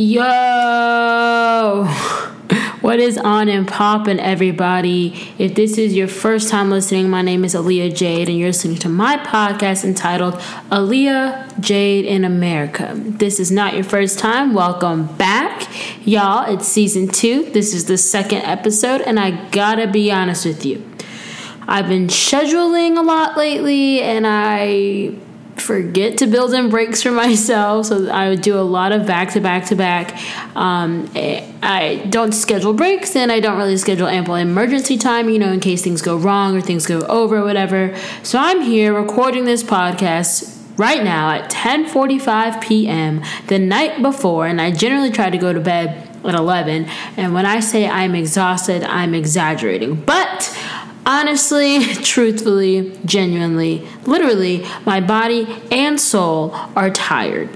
Yo, what is on and poppin', everybody? If this is your first time listening, my name is Aaliyah Jade, and you're listening to my podcast entitled Aaliyah Jade in America. This is not your first time. Welcome back, y'all. It's season two. This is the second episode, and I gotta be honest with you. I've been scheduling a lot lately, and I forget to build in breaks for myself. So I would do a lot of back to back to back. Um, I don't schedule breaks and I don't really schedule ample emergency time, you know, in case things go wrong or things go over, or whatever. So I'm here recording this podcast right now at 10:45 p.m. the night before and I generally try to go to bed at 11 and when I say I'm exhausted I'm exaggerating but honestly, truthfully, genuinely, literally, my body and soul are tired.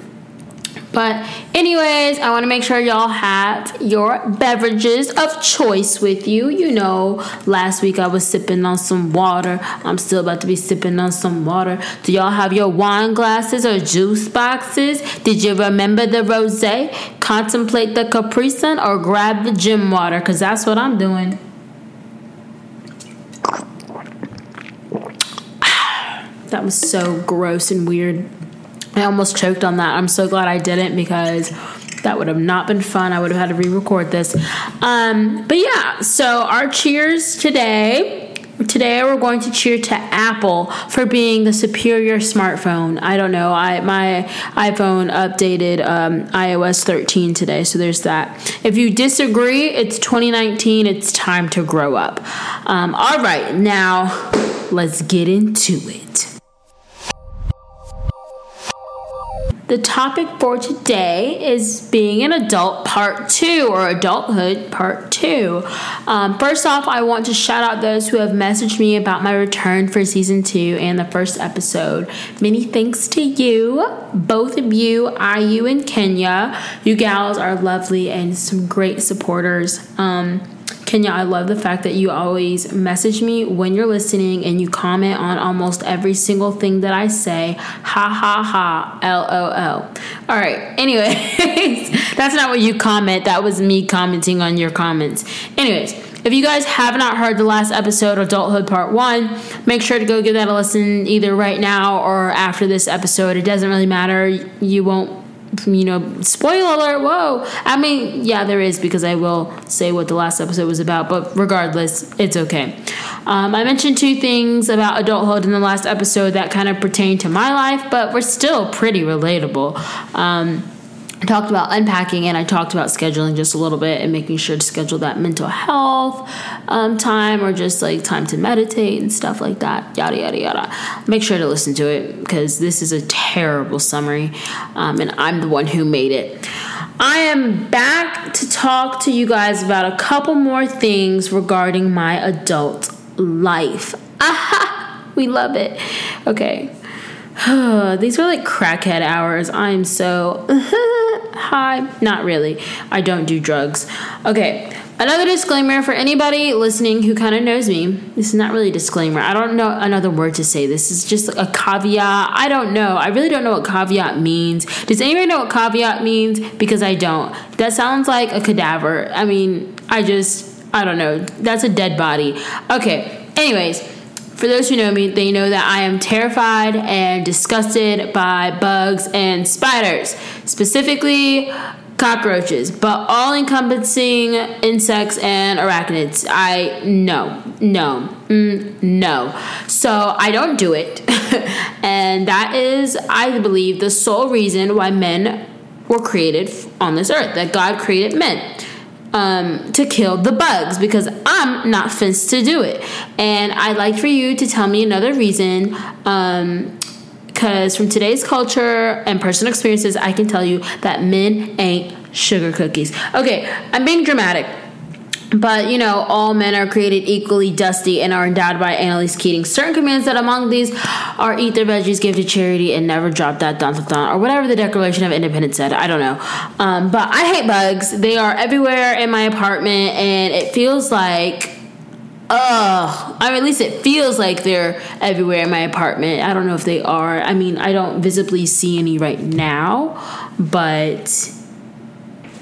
But, anyways, I want to make sure y'all have your beverages of choice with you. You know, last week I was sipping on some water. I'm still about to be sipping on some water. Do y'all have your wine glasses or juice boxes? Did you remember the rose? Contemplate the Capri Sun or grab the gym water? Because that's what I'm doing. That was so gross and weird. I almost choked on that. I'm so glad I didn't because that would have not been fun. I would have had to re-record this. Um, but yeah, so our cheers today. Today we're going to cheer to Apple for being the superior smartphone. I don't know. I my iPhone updated um, iOS 13 today, so there's that. If you disagree, it's 2019. It's time to grow up. Um, all right, now let's get into it. The topic for today is being an adult part two or adulthood part two. Um, first off, I want to shout out those who have messaged me about my return for season two and the first episode. Many thanks to you, both of you, IU and Kenya. You gals are lovely and some great supporters. Um, Kenya, I love the fact that you always message me when you're listening and you comment on almost every single thing that I say. Ha ha ha, lol. All right, anyways, that's not what you comment. That was me commenting on your comments. Anyways, if you guys have not heard the last episode, Adulthood Part 1, make sure to go give that a listen either right now or after this episode. It doesn't really matter. You won't you know, spoiler alert, whoa. I mean, yeah, there is because I will say what the last episode was about, but regardless, it's okay. Um, I mentioned two things about adulthood in the last episode that kind of pertain to my life, but we're still pretty relatable. Um, I talked about unpacking and I talked about scheduling just a little bit and making sure to schedule that mental health um, time or just like time to meditate and stuff like that. Yada, yada, yada. Make sure to listen to it because this is a terrible summary um, and I'm the one who made it. I am back to talk to you guys about a couple more things regarding my adult life. Aha! We love it. Okay. These were like crackhead hours. I'm so high. Not really. I don't do drugs. Okay. Another disclaimer for anybody listening who kind of knows me. This is not really a disclaimer. I don't know another word to say. This is just a caveat. I don't know. I really don't know what caveat means. Does anybody know what caveat means? Because I don't. That sounds like a cadaver. I mean, I just, I don't know. That's a dead body. Okay. Anyways, for those who know me, they know that I am terrified and disgusted by bugs and spiders, specifically cockroaches, but all encompassing insects and arachnids. I no, no, mm, no. So I don't do it. and that is, I believe, the sole reason why men were created on this earth, that God created men um, to kill the bugs because I'm not fenced to do it. And I'd like for you to tell me another reason. Um, because from today's culture and personal experiences, I can tell you that men ain't sugar cookies. Okay, I'm being dramatic. But you know, all men are created equally dusty and are endowed by Annalise Keating. Certain commands that among these are eat their veggies, give to charity, and never drop that dun dun dun, or whatever the Declaration of Independence said. I don't know. Um, but I hate bugs. They are everywhere in my apartment, and it feels like Ugh. I mean, at least it feels like they're everywhere in my apartment. I don't know if they are. I mean, I don't visibly see any right now, but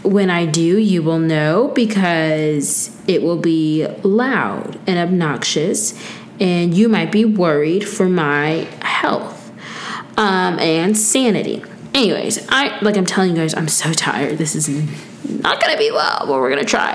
when I do, you will know because it will be loud and obnoxious, and you might be worried for my health um, and sanity. Anyways, I like I'm telling you guys, I'm so tired. This is not gonna be well, but we're gonna try.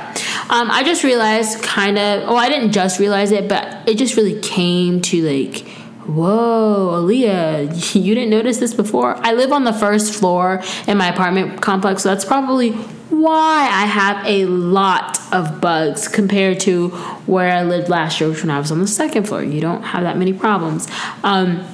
Um, I just realized, kind of. Oh, I didn't just realize it, but it just really came to like Whoa, Aaliyah, you didn't notice this before? I live on the first floor in my apartment complex, so that's probably why I have a lot of bugs compared to where I lived last year, which when I was on the second floor. You don't have that many problems. Um,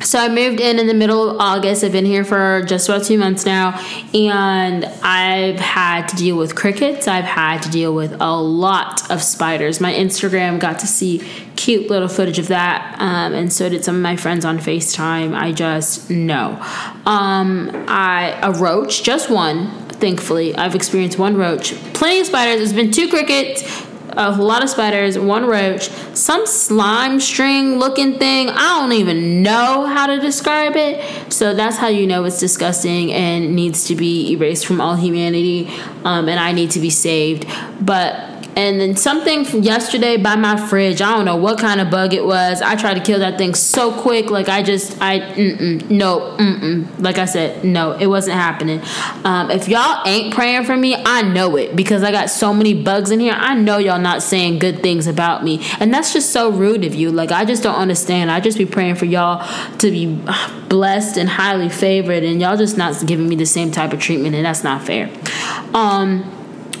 so I moved in in the middle of August. I've been here for just about two months now, and I've had to deal with crickets. I've had to deal with a lot of spiders. My Instagram got to see cute little footage of that, um, and so did some of my friends on FaceTime. I just know. Um, I a roach, just one. Thankfully, I've experienced one roach. Plenty of spiders. There's been two crickets a lot of spiders, one roach, some slime string looking thing. I don't even know how to describe it. So that's how you know it's disgusting and needs to be erased from all humanity. Um, and I need to be saved. But and then something from yesterday by my fridge. I don't know what kind of bug it was. I tried to kill that thing so quick. Like I just, I, mm-mm, no, mm-mm. Like I said, no, it wasn't happening. Um, if y'all ain't praying for me, I know it because I got so many bugs in here. I know y'all not saying good things about me, and that's just so rude of you. Like I just don't understand. I just be praying for y'all to be blessed and highly favored, and y'all just not giving me the same type of treatment, and that's not fair. Um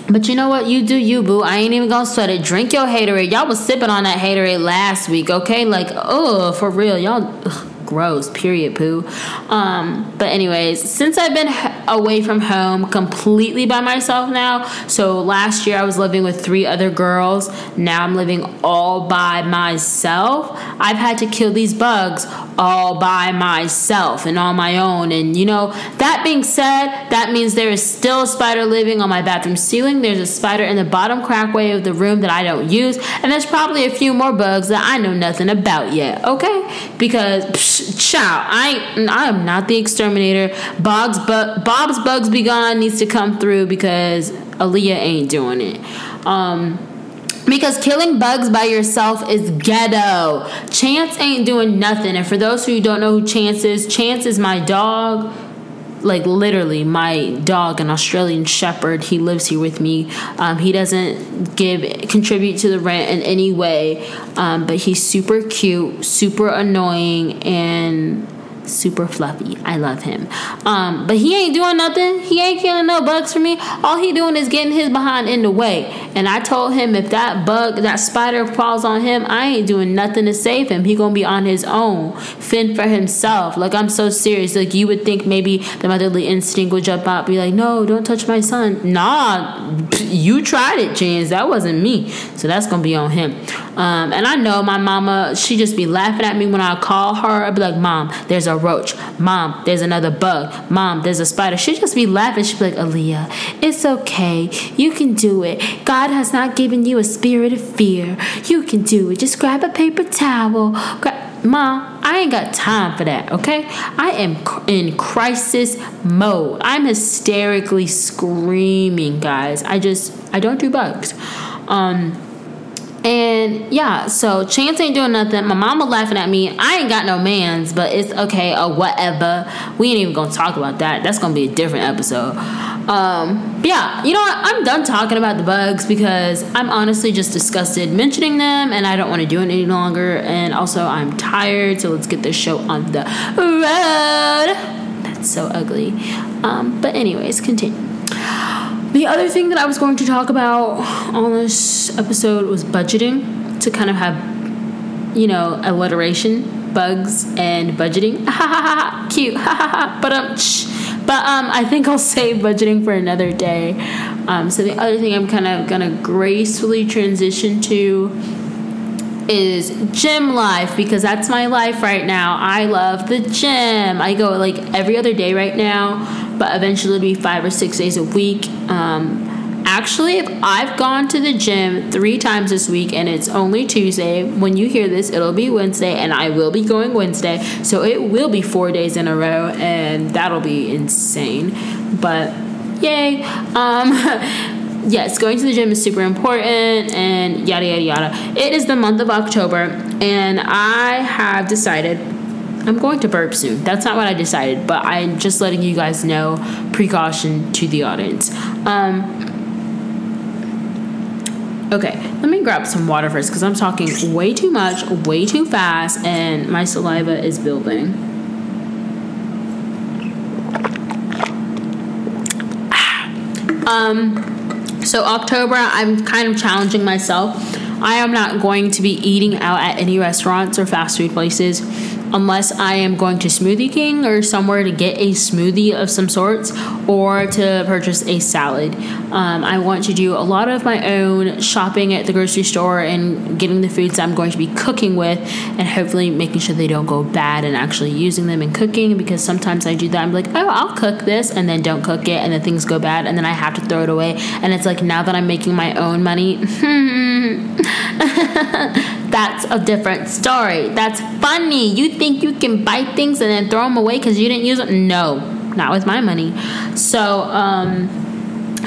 but you know what? You do you, boo. I ain't even gonna sweat it. Drink your haterade. Y'all was sipping on that haterade last week, okay? Like, oh, for real. Y'all. Ugh gross period poo. Um, but anyways since i've been away from home completely by myself now so last year i was living with three other girls. Now i'm living all by myself. I've had to kill these bugs all by myself and on my own. And you know that being said that means there is still a spider living on my bathroom ceiling. There's a spider in the bottom crackway of the room that i don't use. And there's probably a few more bugs that i know nothing about yet okay? Because psh, child, I I am not the exterminator. Bob's bu- Bob's Bugs Be Gone needs to come through because Aaliyah ain't doing it. Um, because killing bugs by yourself is ghetto. Chance ain't doing nothing. And for those who don't know who Chance is, Chance is my dog like literally my dog an australian shepherd he lives here with me. Um, he doesn't give contribute to the rent in any way um, but he's super cute super annoying and super fluffy. I love him. Um, but he ain't doing nothing. He ain't killing no bugs for me. All he doing is getting his behind in the way. And I told him if that bug, that spider falls on him, I ain't doing nothing to save him. He gonna be on his own, fend for himself. Like I'm so serious. Like you would think maybe the motherly instinct would jump out, be like, no, don't touch my son. Nah, you tried it, James. That wasn't me. So that's gonna be on him. Um, and I know my mama, she just be laughing at me when I call her. I'd be like, Mom, there's a roach. Mom, there's another bug. Mom, there's a spider. She'd just be laughing. She'd be like, Aaliyah, it's okay. You can do it. God has not given you a spirit of fear. You can do it. Just grab a paper towel. Grab- Mom, I ain't got time for that, okay? I am in crisis mode. I'm hysterically screaming, guys. I just, I don't do bugs. Um, and yeah, so Chance ain't doing nothing. My mama laughing at me. I ain't got no mans, but it's okay or whatever. We ain't even gonna talk about that. That's gonna be a different episode. Um, yeah, you know what? I'm done talking about the bugs because I'm honestly just disgusted mentioning them and I don't want to do it any longer. And also, I'm tired, so let's get this show on the road. That's so ugly. Um, but, anyways, continue. The other thing that I was going to talk about on this episode was budgeting to kind of have, you know, alliteration, bugs, and budgeting. Cute. but um, but um, I think I'll save budgeting for another day. Um, so the other thing I'm kind of gonna gracefully transition to is gym life because that's my life right now. I love the gym. I go like every other day right now but eventually it'll be five or six days a week. Um, actually, if I've gone to the gym three times this week and it's only Tuesday, when you hear this, it'll be Wednesday, and I will be going Wednesday. So it will be four days in a row, and that'll be insane. But Yay! Um, yes, going to the gym is super important and yada yada yada. It is the month of October, and I have decided I'm going to burp soon. That's not what I decided, but I'm just letting you guys know precaution to the audience. Um, okay, let me grab some water first because I'm talking way too much, way too fast, and my saliva is building. Um, so October, I'm kind of challenging myself. I am not going to be eating out at any restaurants or fast food places unless I am going to Smoothie King or somewhere to get a smoothie of some sorts or to purchase a salad. Um, I want to do a lot of my own shopping at the grocery store and getting the foods I'm going to be cooking with and hopefully making sure they don't go bad and actually using them in cooking because sometimes I do that. I'm like, oh, I'll cook this and then don't cook it and then things go bad and then I have to throw it away. And it's like now that I'm making my own money, that's a different story. That's funny. You think you can buy things and then throw them away because you didn't use them? No, not with my money. So, um,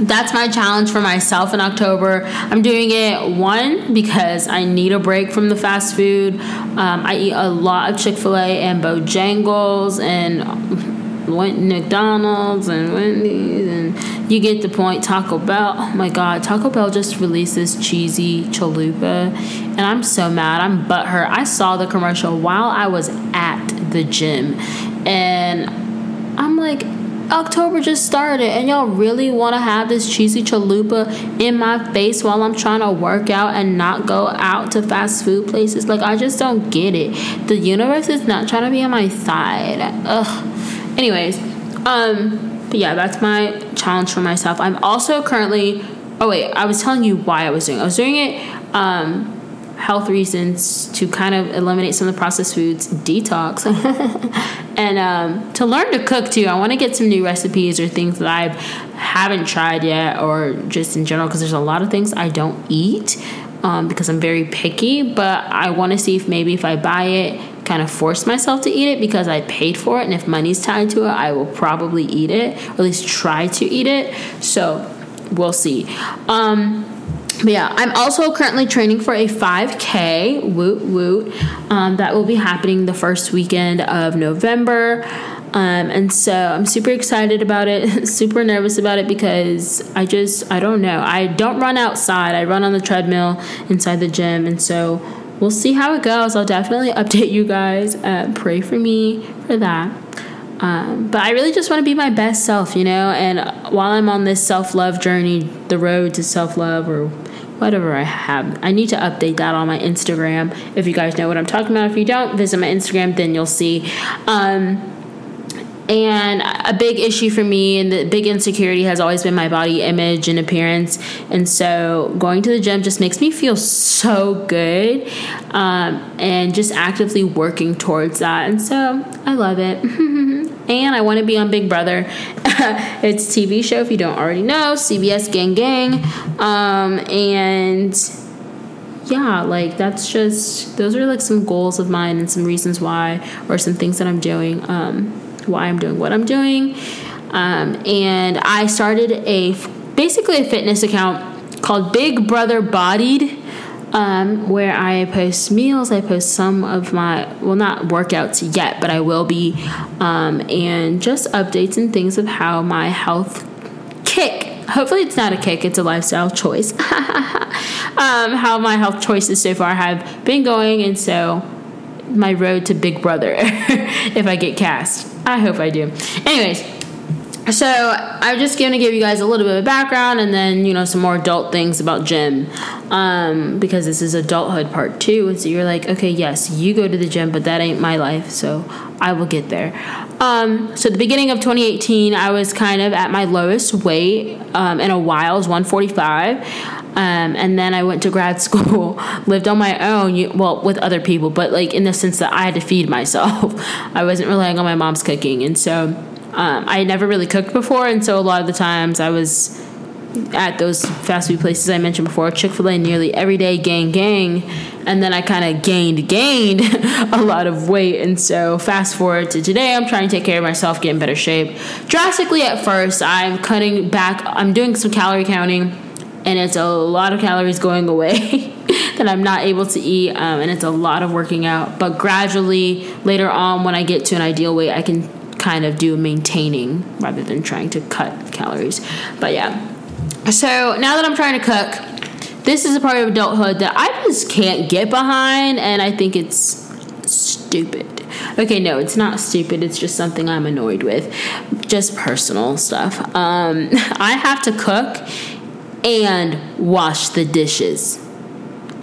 that's my challenge for myself in October. I'm doing it one because I need a break from the fast food. Um, I eat a lot of Chick Fil A and Bojangles and McDonald's and Wendy's, and you get the point. Taco Bell. Oh my God, Taco Bell just released this cheesy chalupa, and I'm so mad. I'm butthurt. I saw the commercial while I was at the gym, and I'm like, October just started, and y'all really want to have this cheesy chalupa in my face while I'm trying to work out and not go out to fast food places? Like, I just don't get it. The universe is not trying to be on my side. Ugh. Anyways, um, but yeah, that's my challenge for myself. I'm also currently. Oh wait, I was telling you why I was doing. It. I was doing it. Um, health reasons to kind of eliminate some of the processed foods, detox, and um, to learn to cook too. I want to get some new recipes or things that I haven't tried yet, or just in general, because there's a lot of things I don't eat um, because I'm very picky. But I want to see if maybe if I buy it kind of force myself to eat it because I paid for it, and if money's tied to it, I will probably eat it, or at least try to eat it. So we'll see. Um, but yeah, I'm also currently training for a 5K, woot woot, um, that will be happening the first weekend of November. Um, and so I'm super excited about it, super nervous about it because I just, I don't know. I don't run outside, I run on the treadmill inside the gym. And so we'll see how it goes. I'll definitely update you guys. Uh, pray for me for that. Um, but I really just want to be my best self, you know. And while I'm on this self love journey, the road to self love or whatever I have, I need to update that on my Instagram. If you guys know what I'm talking about, if you don't, visit my Instagram, then you'll see. Um, and a big issue for me and the big insecurity has always been my body image and appearance. And so going to the gym just makes me feel so good um, and just actively working towards that. And so I love it. and I want to be on Big Brother. it's a TV show if you don't already know, CBS Gang Gang. Um, and yeah, like that's just those are like some goals of mine and some reasons why or some things that I'm doing. Um, why I'm doing what I'm doing. Um, and I started a basically a fitness account called Big Brother Bodied. Um, where I post meals, I post some of my, well, not workouts yet, but I will be, um, and just updates and things of how my health kick. Hopefully, it's not a kick, it's a lifestyle choice. um, how my health choices so far have been going, and so my road to Big Brother if I get cast. I hope I do. Anyways, so I'm just to give you guys a little bit of background and then, you know, some more adult things about gym. Um, because this is adulthood part two. So you're like, okay, yes, you go to the gym, but that ain't my life. So I will get there. Um, so the beginning of 2018, I was kind of at my lowest weight um, in a while. It was 145. Um, and then I went to grad school, lived on my own, well, with other people, but like in the sense that I had to feed myself. I wasn't relying on my mom's cooking. And so um, I never really cooked before. And so a lot of the times I was at those fast food places I mentioned before, Chick fil A nearly every day, gang, gang. And then I kind of gained, gained a lot of weight. And so, fast forward to today, I'm trying to take care of myself, get in better shape. Drastically at first, I'm cutting back, I'm doing some calorie counting, and it's a lot of calories going away. that I'm not able to eat, um, and it's a lot of working out. But gradually, later on, when I get to an ideal weight, I can kind of do maintaining rather than trying to cut calories. But yeah. So now that I'm trying to cook, this is a part of adulthood that I just can't get behind, and I think it's stupid. Okay, no, it's not stupid. It's just something I'm annoyed with. Just personal stuff. Um, I have to cook and wash the dishes.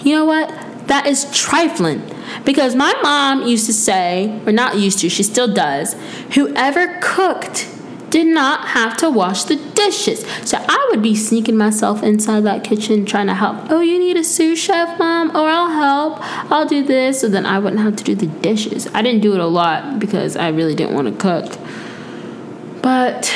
You know what? That is trifling. Because my mom used to say, or not used to, she still does, whoever cooked did not have to wash the dishes. So I would be sneaking myself inside that kitchen trying to help. Oh, you need a sous chef, mom? Or I'll help. I'll do this. So then I wouldn't have to do the dishes. I didn't do it a lot because I really didn't want to cook. But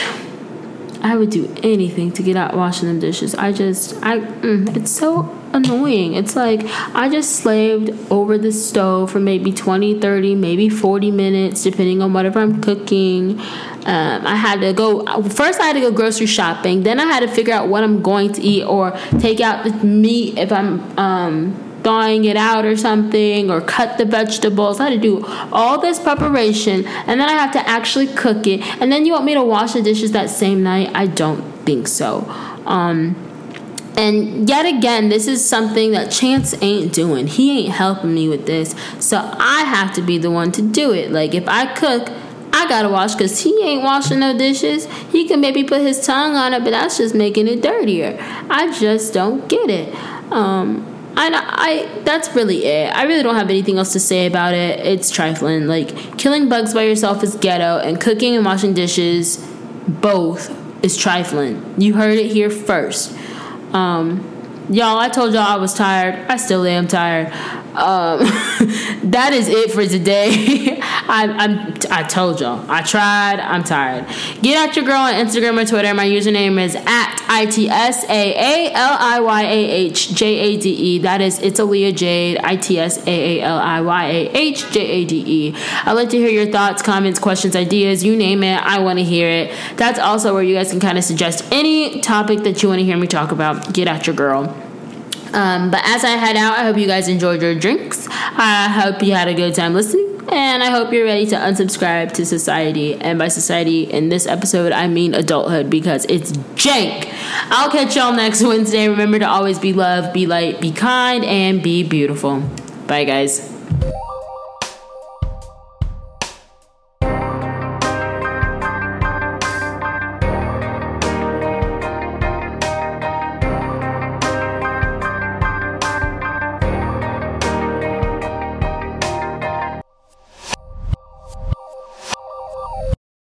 I would do anything to get out washing them dishes. I just, I, mm, it's so annoying. It's like I just slaved over the stove for maybe 20, 30, maybe 40 minutes, depending on whatever I'm cooking. Um, I had to go, first, I had to go grocery shopping. Then I had to figure out what I'm going to eat or take out the meat if I'm, um, thawing it out or something or cut the vegetables. I had to do all this preparation and then I have to actually cook it. And then you want me to wash the dishes that same night? I don't think so. Um, and yet again, this is something that Chance ain't doing. He ain't helping me with this. So I have to be the one to do it. Like if I cook, I gotta wash because he ain't washing no dishes. He can maybe put his tongue on it, but that's just making it dirtier. I just don't get it. Um, I, that's really it. I really don't have anything else to say about it. It's trifling. Like killing bugs by yourself is ghetto, and cooking and washing dishes, both is trifling. You heard it here first. Um, y'all, I told y'all I was tired. I still am tired. Um, that is it for today. I, I'm, I told y'all. I tried. I'm tired. Get at your girl on Instagram or Twitter. My username is at I T S A A L I Y A H J A D E. That is It's Aaliyah Jade. I T S A A L I Y A H J A D E. I'd like to hear your thoughts, comments, questions, ideas. You name it. I want to hear it. That's also where you guys can kind of suggest any topic that you want to hear me talk about. Get at your girl. Um, but as I head out, I hope you guys enjoyed your drinks. I hope you had a good time listening. And I hope you're ready to unsubscribe to society. And by society, in this episode, I mean adulthood because it's jank. I'll catch y'all next Wednesday. Remember to always be loved, be light, be kind, and be beautiful. Bye, guys.